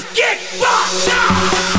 Let's get fucked up.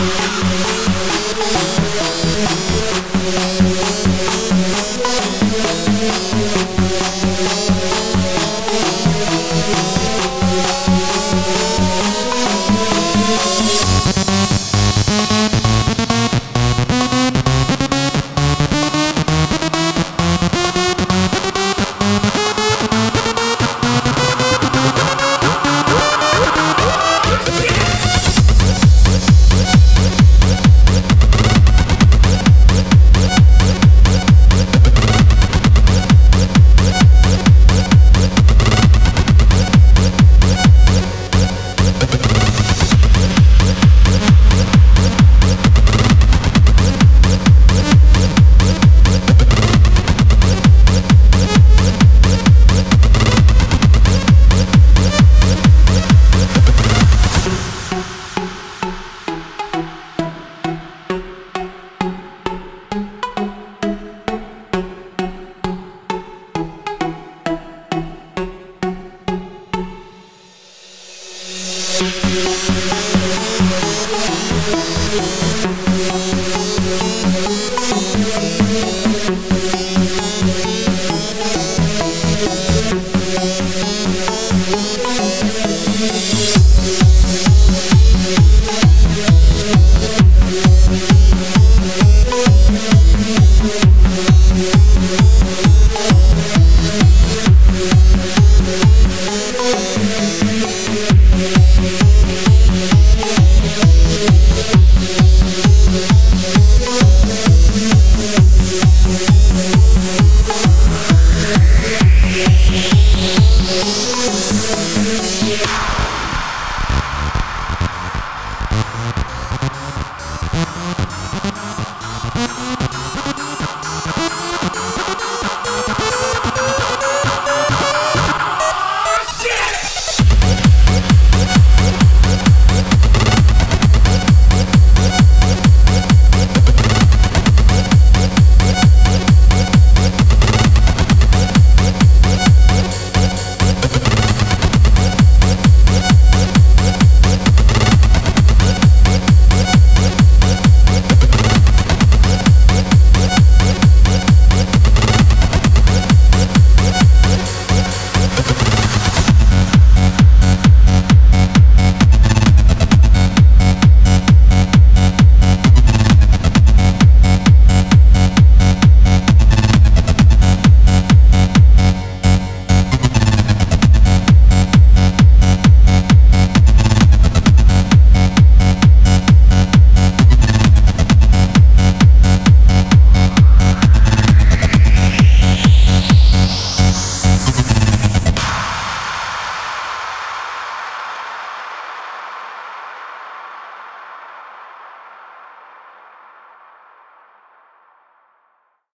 Yeah.